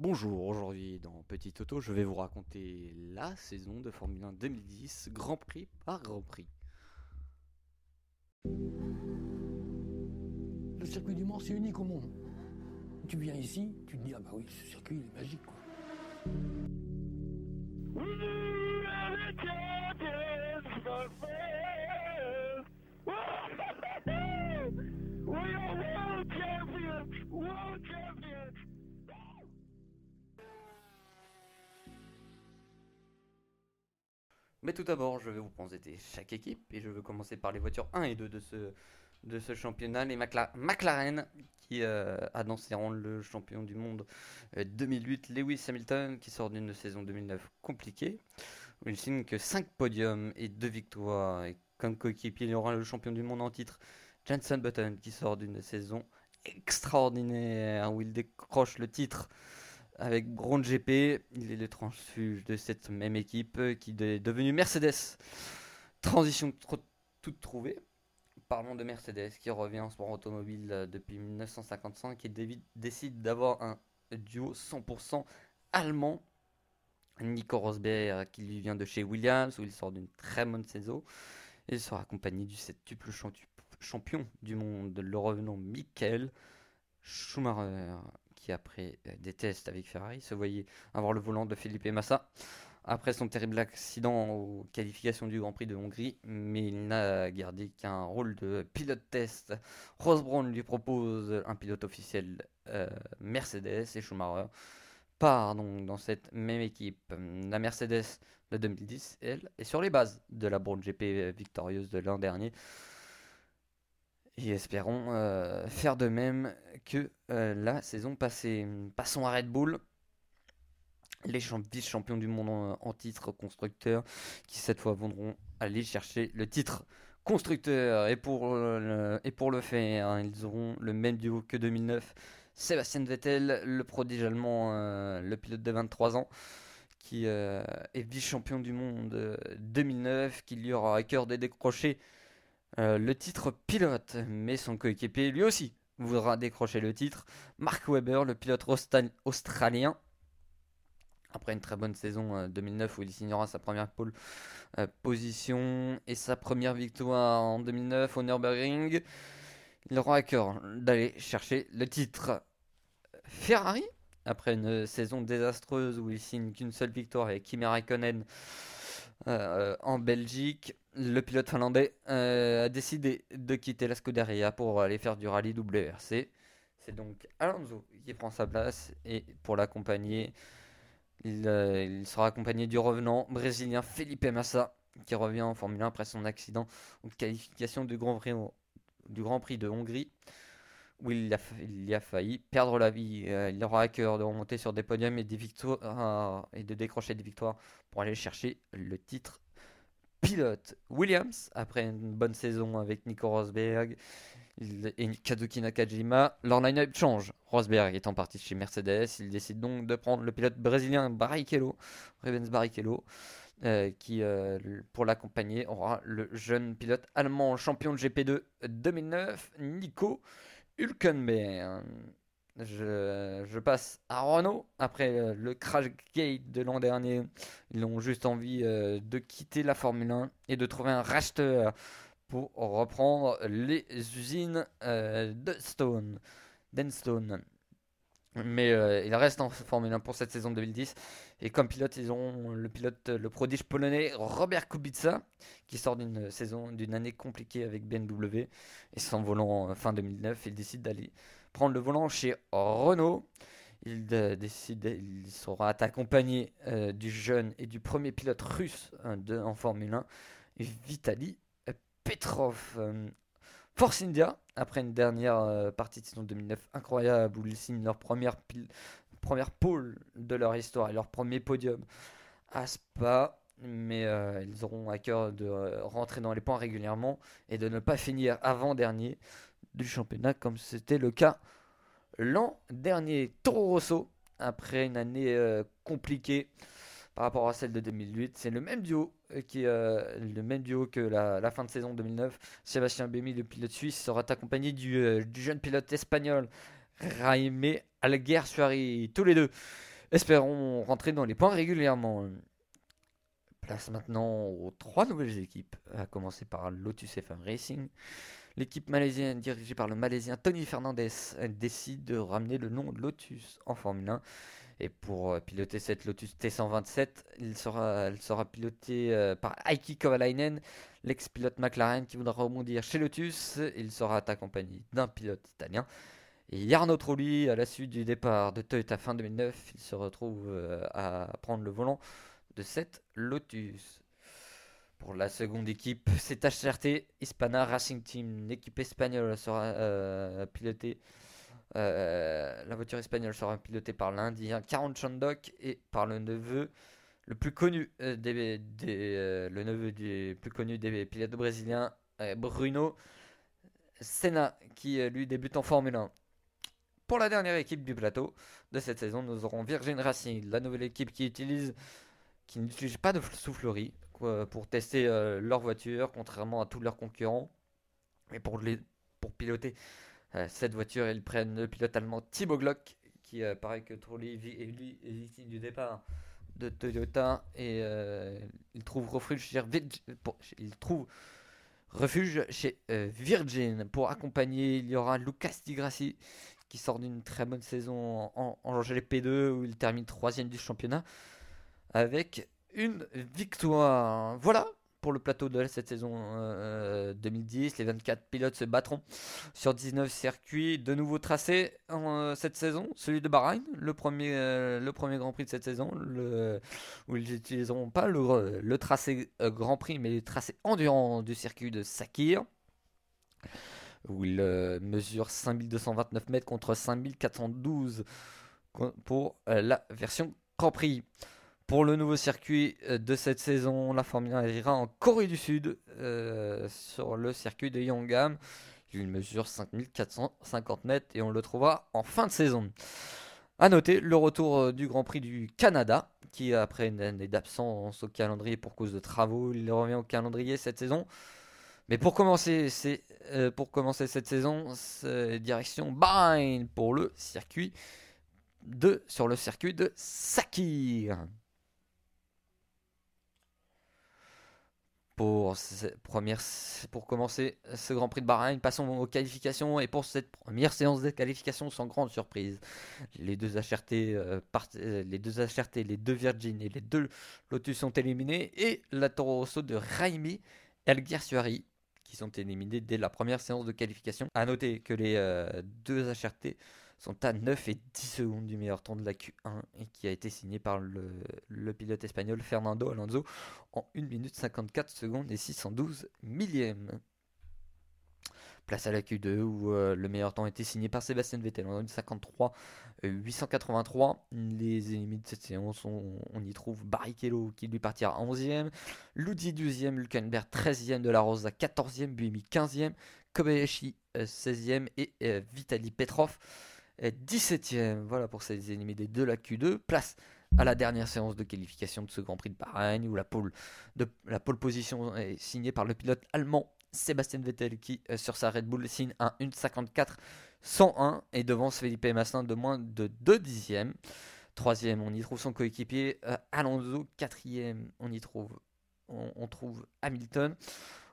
Bonjour, aujourd'hui dans Petit Auto, je vais vous raconter la saison de Formule 1 2010, Grand Prix par Grand Prix. Le circuit du Mans, c'est unique au monde. Tu viens ici, tu te dis, ah bah oui, ce circuit, il est magique, quoi. Mais tout d'abord, je vais vous présenter chaque équipe et je veux commencer par les voitures 1 et 2 de ce, de ce championnat. Les McLaren qui euh, le champion du monde euh, 2008, Lewis Hamilton qui sort d'une saison 2009 compliquée. Il signe que 5 podiums et 2 victoires. Et comme coéquipier, il y aura le champion du monde en titre, Jenson Button qui sort d'une saison extraordinaire où il décroche le titre avec Brown GP, il est le transfuge de cette même équipe euh, qui est devenue Mercedes. Transition tro- toute trouvée. Parlons de Mercedes qui revient en sport automobile euh, depuis 1955 et décide d'avoir un duo 100% allemand. Nico Rosberg qui lui vient de chez Williams où il sort d'une très bonne saison. Il sera accompagné du septuple champion du monde, le revenant Michael Schumacher après euh, des tests avec Ferrari se voyait avoir le volant de Felipe Massa après son terrible accident aux qualifications du Grand Prix de Hongrie, mais il n'a gardé qu'un rôle de pilote test. Ross Brown lui propose un pilote officiel euh, Mercedes et Schumacher part donc dans cette même équipe. La Mercedes de 2010, elle, est sur les bases de la Brown GP victorieuse de l'an dernier. Et espérons euh, faire de même que euh, la saison passée. Passons à Red Bull. Les champ- vice-champions du monde en, titre constructeur qui cette fois voudront aller chercher le titre constructeur. Et pour, euh, le, et pour le faire, hein, ils auront le même duo que 2009. Sébastien Vettel, le prodige allemand, le pilote de 23 ans, qui est vice-champion du monde euh, 2009, qui lui aura à cœur de décrocher euh, le titre pilote, mais son coéquipier lui aussi voudra décrocher le titre. Mark Webber, le pilote australien, après une très bonne saison euh, 2009 où il signera sa première pole euh, position et sa première victoire en 2009 au Nürburgring, il aura à cœur d'aller chercher le titre. Ferrari, après une saison désastreuse où il signe qu'une seule victoire avec Kimi Raikkonen euh, en Belgique, le pilote finlandais euh, a décidé de quitter la Scuderia pour aller faire du rallye WRC. C'est donc Alonso qui prend sa place et pour l'accompagner, il, euh, il sera accompagné du revenant brésilien Felipe Massa qui revient en Formule 1 après son accident en qualification du Grand Prix, du Grand Prix de Hongrie où il a, il a failli perdre la vie. Euh, il aura à cœur de remonter sur des podiums et, des victoires, et de décrocher des victoires pour aller chercher le titre pilote. Williams, après une bonne saison avec Nico Rosberg et Kazuki Nakajima, leur line-up change. Rosberg étant parti chez Mercedes, il décide donc de prendre le pilote brésilien Barrichello, Rubens Barrichello, euh, qui, euh, pour l'accompagner, aura le jeune pilote allemand champion de GP2 2009, Nico Hülkenberg. Je, passe à Renault. Après euh, le crash gate de l'an dernier, ils ont juste envie euh, de quitter la Formule 1 et de trouver un racheteur pour reprendre les usines euh, de Stone, d'Enstone. Mais euh, il reste en Formule 1 pour cette saison 2010. Et comme pilote, ils ont le pilote, le prodige polonais Robert Kubica, qui sort d'une saison, d'une année compliquée avec BMW. Et sans volant en fin 2009, il décide d'aller prendre le volant chez Renault. Il euh, décide, il sera accompagné euh, du jeune et du premier pilote russe de, en Formule 1, Vitali Petrov. Euh, Force India, après une dernière euh, partie de saison 2009 incroyable où ils signent leur première, première pole de leur histoire et leur premier podium à Spa. Mais euh, ils auront à cœur de euh, rentrer dans les points régulièrement et de ne pas finir avant-dernier du championnat comme c'était le cas l'an dernier. Toro Rosso, après une année euh, compliquée par rapport à celle de 2008, c'est le même duo euh, qui euh, le même duo que la, fin de saison 2009. Sébastien Bemi, le pilote suisse, sera accompagné du, du jeune pilote espagnol Jaime Alguersuari. Tous les deux espérons rentrer dans les points régulièrement. Place maintenant aux trois nouvelles équipes, à commencer par Lotus F1 Racing. L'équipe malaisienne dirigée par le Malaisien Tony Fernandez décide de ramener le nom Lotus en Formule 1. Et pour euh, piloter cette Lotus T127, il sera, elle sera pilotée euh, par Aiki Kovalainen, l'ex-pilote McLaren qui voudra rebondir chez Lotus. Il sera accompagné d'un pilote italien. Et Jarno Trulli, à la suite du départ de Toyota fin 2009, il se retrouve euh, à prendre le volant de cette Lotus. Pour la seconde équipe, c'est HRT Hispana Racing Team. L'équipe espagnole sera pilotée euh, la voiture espagnole sera pilotée par l'Indien Karen Chandok et par le neveu le plus connu euh, des, euh, le neveu du plus connu des pilotes brésiliens Bruno Senna qui lui débute en Formule 1. Pour la dernière équipe du plateau de cette saison, nous aurons Virgin Racing, la nouvelle équipe qui utilise qui n'utilise pas de soufflerie pour tester leur voiture, contrairement à tous leurs concurrents. Et pour, les, pour piloter euh, cette voiture, ils prennent le pilote allemand Thibaut Glock, qui euh, paraît que lui est victime du départ de Toyota et euh, il trouve refuge chez, il trouve refuge chez Virgin pour accompagner. Il y aura Lucas Di Grassi qui sort d'une très bonne saison en, en GP2 où il termine troisième du championnat avec une victoire. Voilà pour le plateau de cette saison 2010. Euh, euh, les 24 pilotes se battront sur 19 circuits. De nouveaux tracés en, cette saison. Celui de Bahreïn, le premier, euh, premier Grand Prix de cette saison, où ils n'utiliseront pas le, le tracé Grand Prix, mais le tracé endurant du circuit de Sakir. Où il mesure 5229 mètres contre 5412 pour la version Grand Prix. Pour le nouveau circuit euh, de cette saison, la Formule 1 ira en Corée du Sud euh, sur le circuit de Yongam. Il mesure 5450 mètres et on le trouvera en fin de saison. A noter le retour euh, du Grand Prix du Canada, qui après une année d'absence au calendrier pour cause de travaux, il revient au calendrier cette saison. Mais pour commencer, cette saison, c'est direction Bahreïn pour le circuit de sur le circuit de Sakir. Pour, première, pour commencer ce Grand Prix de Bahreïn. Passons aux qualifications. Et pour cette première séance de qualification, sans grande surprise, les deux HRT, euh, euh, les deux Virgin et les deux Lotus sont éliminés. Et la Toro Rosso de Raimi El Suari qui sont éliminés dès la première séance de qualification. A noter que les euh, deux HRT sont à 9 et 10 secondes du meilleur temps de la Q1 et qui a été signé par le, pilote espagnol Fernando Alonso en 1 minute 54 secondes et 612 millièmes. Place à la Q2 où euh, le meilleur temps a été signé par Sébastien Vettel en 53 883. Les ennemis de cette séance, on, y trouve Barrichello qui lui partira 11e, Ludi 12e, Lukenberg 13e, De La Rosa 14e, Buemi 15e, Kobayashi 16e euh, et euh, Vitali Petrov 17ème. Voilà pour ces ennemis de la Q2. Place à la dernière séance de qualification de ce Grand Prix de Bahreïn où la pole, la pole position est signée par le pilote allemand Sébastien Vettel qui euh, sur sa Red Bull signe un 1.54 101 et devant Felipe Massin de moins de 2 dixièmes. Troisième, on y trouve son coéquipier euh, Alonso. Quatrième, on y trouve, on trouve Hamilton.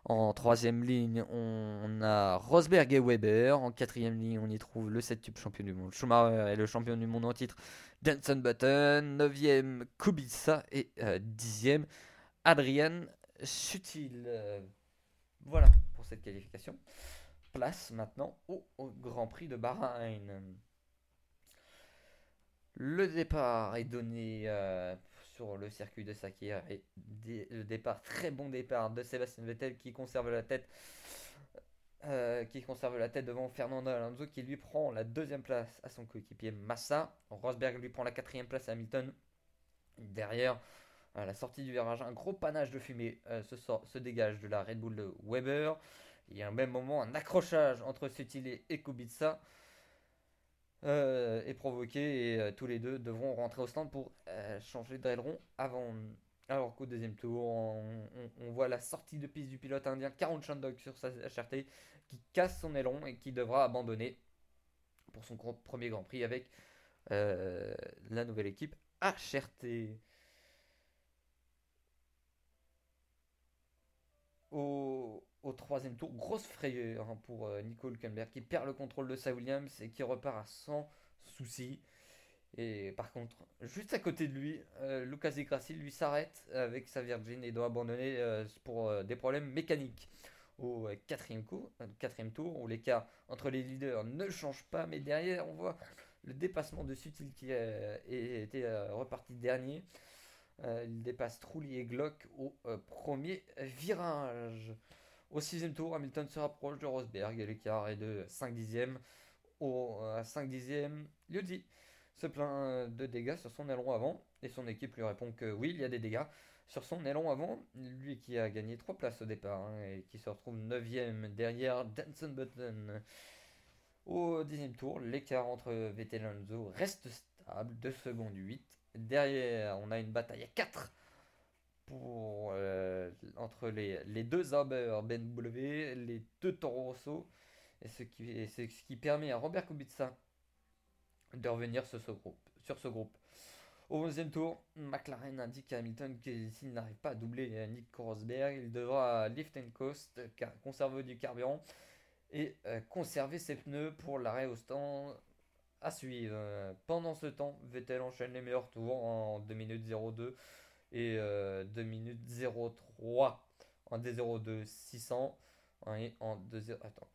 En troisième ligne, on a Rosberg et Weber. En quatrième ligne, on y trouve le 7 tube champion du monde Schumacher et le champion du monde en titre Jenson Button. Neuvième, Kubica. Et euh, dixième, Adrian Sutil. voilà pour cette qualification. Place maintenant au, Grand Prix de Bahreïn. Le départ est donné euh, sur le circuit de Sakir et le départ, très bon départ de Sébastien Vettel qui conserve la tête. Euh, qui conserve la tête devant Fernando Alonso qui lui prend la deuxième place à son coéquipier Massa. Rosberg lui prend la quatrième place à Hamilton. Derrière, la sortie du virage, un gros panache de fumée euh, se, dégage de la Red Bull de Weber. Il y a un même moment un accrochage entre Sutil et Kubica. Euh, est provoqué et euh, tous les deux devront rentrer au stand pour euh, changer d'aileron avant. Alors qu'au deuxième tour, on, voit la sortie de piste du pilote indien Karan Chandok sur sa HRT qui casse son aileron et qui devra abandonner pour son premier Grand Prix avec la nouvelle équipe HRT. Au, au troisième tour, grosse frayeur hein, pour euh, Nico qui perd le contrôle de sa Williams et qui repart à 100 soucis. Et par contre, juste à côté de lui, euh, Lucas Di Grassi lui s'arrête avec sa Virgin et doit abandonner euh, pour euh, des problèmes mécaniques. Au quatrième, coup, quatrième tour, où l'écart entre les leaders ne change pas, mais derrière, on voit le dépassement de Sutil qui était reparti dernier. Il dépasse Trulli et Glock au premier virage. Au sixième tour, Hamilton se rapproche de Rosberg et l'écart est de 5 dixièmes. Au euh, 5 dixièmes, Liuzzi se plaint euh, de dégâts sur son aileron avant et son équipe lui répond que oui, il y a des dégâts sur son aileron avant. Lui qui a gagné 3 places au départ hein, et qui se retrouve 9ème derrière Danson Button. Au dixième tour, l'écart entre Vettel et Alonso reste stable, 2 secondes 8. Derrière, on a une bataille à 4 pour, euh, entre les, les deux Sauber BMW, les deux Toro Rosso, et ce qui, ce qui permet à Robert Kubica de revenir sur ce groupe. Sur ce groupe. Au 11e tour, McLaren indique à Hamilton que s'il n'arrive pas à doubler Nick Rosberg, il devra lift and coast, car- conserver du carburant et euh, conserver ses pneus pour l'arrêt au stand à suivre. Euh, Pendant ce temps, Vettel enchaîne les meilleurs tours en 2 minutes 02 et euh, 2 minutes 03 en D02 600 et en 2 attends.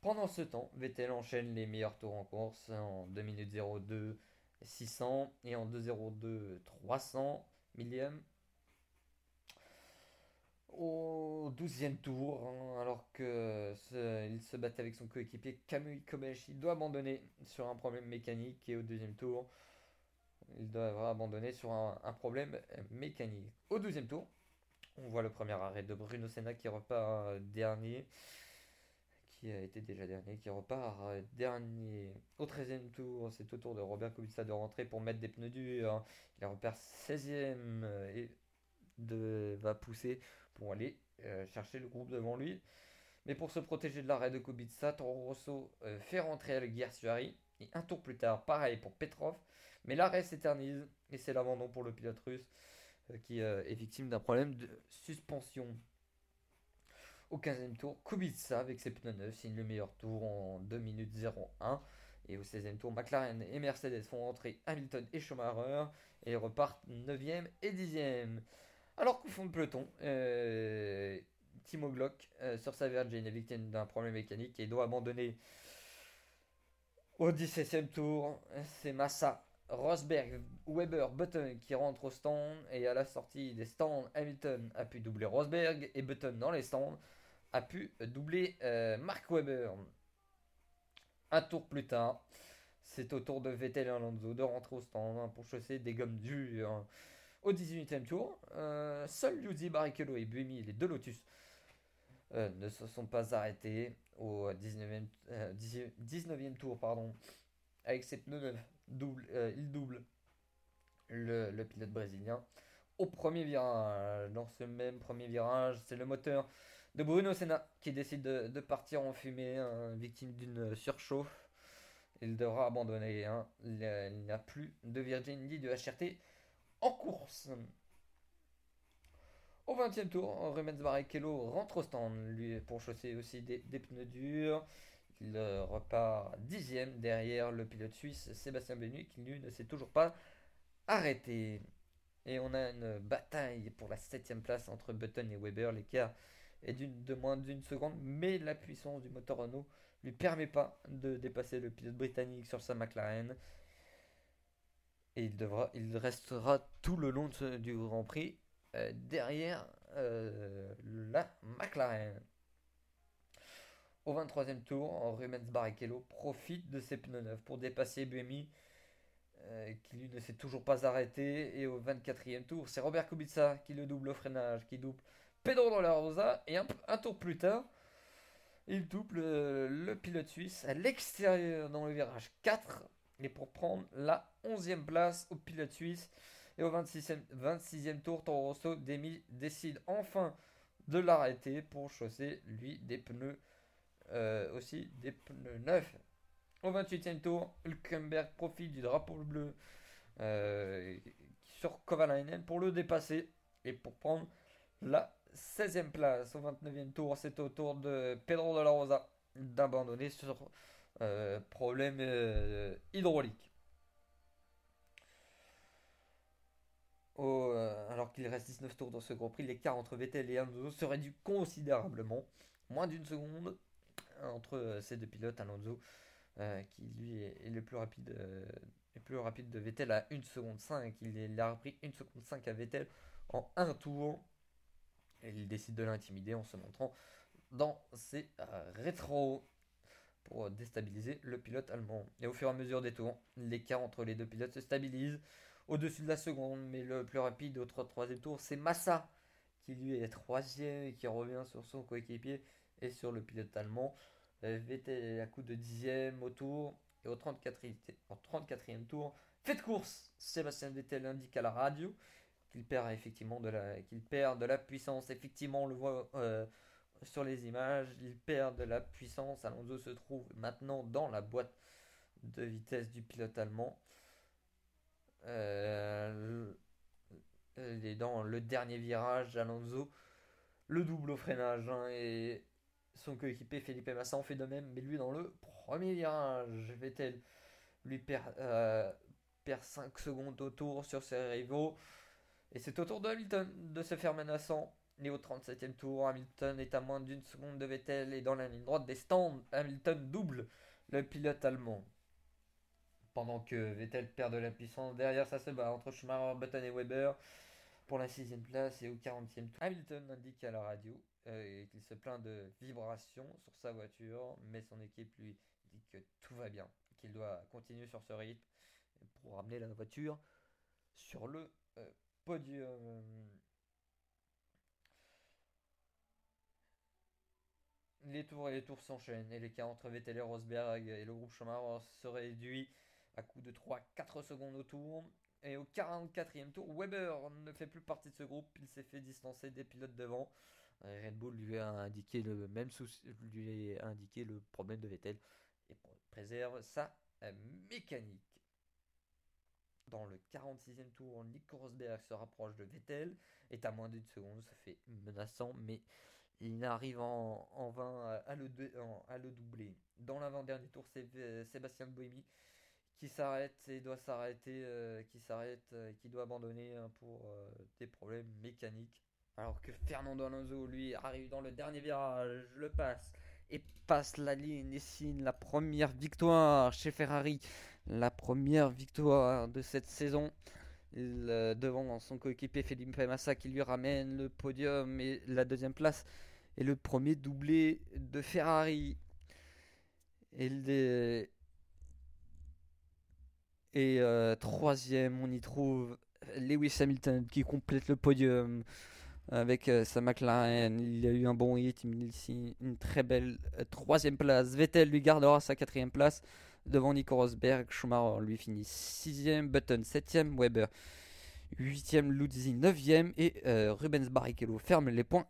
Pendant ce temps, Vettel enchaîne les meilleurs tours en course en 2 minutes 02 600 et en 2.02 300 millième. Au 12e tour, hein, alors que ce- il se battait avec son coéquipier Kamui Kobayashi, doit abandonner sur un problème mécanique et au deuxième tour, il devra abandonner sur un, problème mécanique. Au 12e tour, on voit le premier arrêt de Bruno Senna qui repart euh, dernier, qui a été déjà dernier, qui repart euh, dernier. Au 13e tour, c'est au tour de Robert Kubica de rentrer pour mettre des pneus durs. Il repart 16e euh, et va pousser pour aller chercher le groupe devant lui. Mais pour se protéger de l'arrêt de Kubica, Toro Rosso fait rentrer Alguersuari. Et un tour plus tard, pareil pour Petrov. Mais l'arrêt s'éternise et c'est l'abandon pour le pilote russe euh, qui euh, est victime d'un problème de suspension. Au 15e tour, Kubica avec ses pneus neufs signe le meilleur tour en 2 minutes 01. Et au 16e tour, McLaren et Mercedes font rentrer Hamilton et Schumacher et repartent 9e et 10e. Alors qu'au fond de peloton, euh, Timo Glock sur sa Virgin est victime d'un problème mécanique et doit abandonner au 17e tour. C'est Massa, Rosberg, Weber, Button qui rentrent au stand et à la sortie des stands, Hamilton a pu doubler Rosberg et Button dans les stands a pu doubler euh, Mark Webber. Un tour plus tard, c'est au tour de Vettel et Alonso de rentrer au stand hein, pour chausser des gommes dures. Au 18e tour, euh, seuls Yuzi Barrichello et Buemi, les deux Lotus, euh, ne se sont pas arrêtés au 19e, euh, 19e tour. Pardon, avec ses pneus double, euh, il double le, pilote brésilien au premier virage. Dans ce même premier virage, c'est le moteur de Bruno Senna qui décide de, partir en fumée, hein, victime d'une surchauffe. Il devra abandonner. hein. Il il n'y a plus de Virgin ni de HRT en course. Au 20e tour, Rubens Barrichello rentre au stand lui, pour chausser aussi des, pneus durs. Il repart dixième derrière le pilote suisse Sébastien Benu qui lui ne s'est toujours pas arrêté. Et on a une bataille pour la septième place entre Button et Weber. L'écart est de moins d'une seconde, mais la puissance du moteur Renault lui permet pas de dépasser le pilote britannique sur sa McLaren. Et il, devra, il restera tout le long du Grand Prix euh, derrière euh, la McLaren. Au 23e tour, Rubens Barrichello profite de ses pneus neufs pour dépasser Buemi, euh, qui lui ne s'est toujours pas arrêté. Et au 24e tour, c'est Robert Kubica qui le double au freinage, qui double Pedro dans la Rosa. Et un, tour plus tard, il double le pilote suisse à l'extérieur dans le virage 4. Et pour prendre la 11e place au pilote suisse. Et au 26e, 26e tour, Toro Rosso décide enfin de l'arrêter pour chausser, lui, des pneus, euh, aussi des pneus neufs. Au 28e tour, Hülkenberg profite du drapeau bleu sur Kovalainen pour le dépasser et pour prendre la 16e place au 29e tour. C'est au tour de Pedro de la Rosa d'abandonner sur problème hydraulique. Euh, alors qu'il reste 19 tours dans ce Grand Prix, l'écart entre Vettel et Alonso se réduit considérablement. Moins d'une seconde entre euh, ces deux pilotes. Alonso, euh, qui lui est, le plus rapide, plus rapide de Vettel à 1 seconde 5. Il, a repris 1 seconde 5 à Vettel en un tour. Et il décide de l'intimider en se montrant dans ses rétros pour déstabiliser le pilote allemand. Et au fur et à mesure des tours, l'écart entre les deux pilotes se stabilise au-dessus de la seconde. Mais le plus rapide au troisième tour, c'est Massa qui lui est troisième et qui revient sur son coéquipier et sur le pilote allemand. Euh, Vettel à coup de dixième au tour et au 34e, en 34e tour. Fait course, Sébastien Vettel indique à la radio qu'il perd effectivement de la puissance. Effectivement, on le voit euh, sur les images, il perd de la puissance. Alonso se trouve maintenant dans la boîte de vitesse du pilote allemand. Euh, est dans le dernier virage, Alonso, le double au freinage. Hein, et son coéquipier Felipe Massa fait de même, mais lui dans le premier virage. Vettel lui perd, euh, perd 5 secondes au tour sur ses rivaux. Et c'est au tour de Hamilton de se faire menaçant. Et au 37e tour, Hamilton est à moins d'une seconde de Vettel et dans la ligne droite des stands, Hamilton double le pilote allemand pendant que Vettel perd de la puissance. Derrière, ça se bat entre Schumacher, Button et Weber pour la sixième place et au 40e tour. Hamilton indique à la radio euh, qu'il se plaint de vibrations sur sa voiture, mais son équipe lui dit que tout va bien, qu'il doit continuer sur ce rythme pour ramener la voiture sur le euh, podium. Les tours et les tours s'enchaînent et l'écart entre Vettel et Rosberg et le groupe Schumacher se réduit à coup de 3-4 secondes au tour. Et au 44e tour, Weber ne fait plus partie de ce groupe, il s'est fait distancer des pilotes devant. Red Bull lui a indiqué le même souci, lui a indiqué le problème de Vettel et préserve sa euh, mécanique. Dans le 46e tour, Nico Rosberg se rapproche de Vettel, est à moins d'une seconde, ça fait menaçant, mais il arrive en, en vain à le, à le doubler. Dans l'avant-dernier tour, c'est euh, Sébastien Boemi qui s'arrête et doit s'arrêter, euh, qui s'arrête, euh, qui doit abandonner hein, pour euh, des problèmes mécaniques. Alors que Fernando Alonso, lui, arrive dans le dernier virage, le passe et passe la ligne et signe la première victoire chez Ferrari, la première victoire de cette saison. devant son coéquipier Felipe Massa qui lui ramène le podium et la deuxième place et le premier doublé de Ferrari. Et, le, et euh, troisième, on y trouve Lewis Hamilton qui complète le podium avec euh, sa McLaren. Il a eu un bon hit, ici une très belle euh, troisième place. Vettel lui gardera sa quatrième place devant Nico Rosberg. Schumacher lui finit sixième, Button septième, Weber huitième, Luzzi neuvième et Rubens Barrichello ferme les points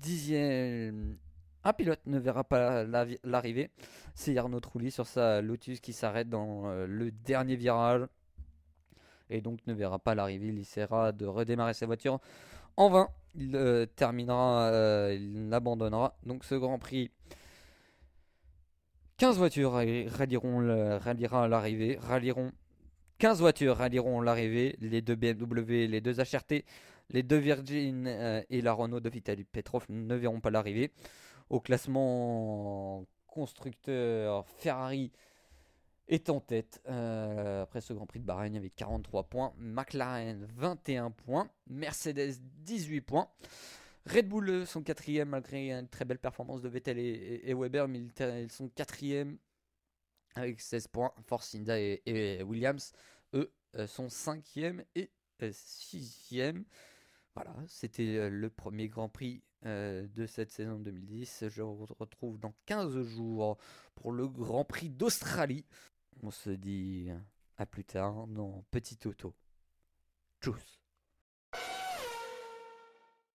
dixième un pilote ne verra pas l'arrivée. C'est Arnaud Trulli sur sa Lotus qui s'arrête dans euh, le dernier virage. Et donc ne verra pas l'arrivée. Il essaiera de redémarrer sa voiture en vain. Il euh, terminera, euh, il abandonnera donc ce Grand Prix. 15 voitures rallieront l'arrivée, rallieront 15 voitures rallieront l'arrivée, les deux BMW, les deux HRT, les deux Virgin et la Renault de Vitaly Petrov ne verront pas l'arrivée. Au classement constructeur, Ferrari est en tête euh, après ce Grand Prix de Bahreïn avec 43 points, McLaren 21 points, Mercedes 18 points. Red Bull sont quatrième malgré une très belle performance de Vettel et, Weber, mais ils sont quatrième avec 16 points. Force India et, Williams, eux, euh, sont cinquième et euh, sixième. Voilà, c'était le premier Grand Prix euh, de cette saison 2010. Je vous retrouve dans 15 jours pour le Grand Prix d'Australie. On se dit à plus tard dans Petit Auto. Tchuss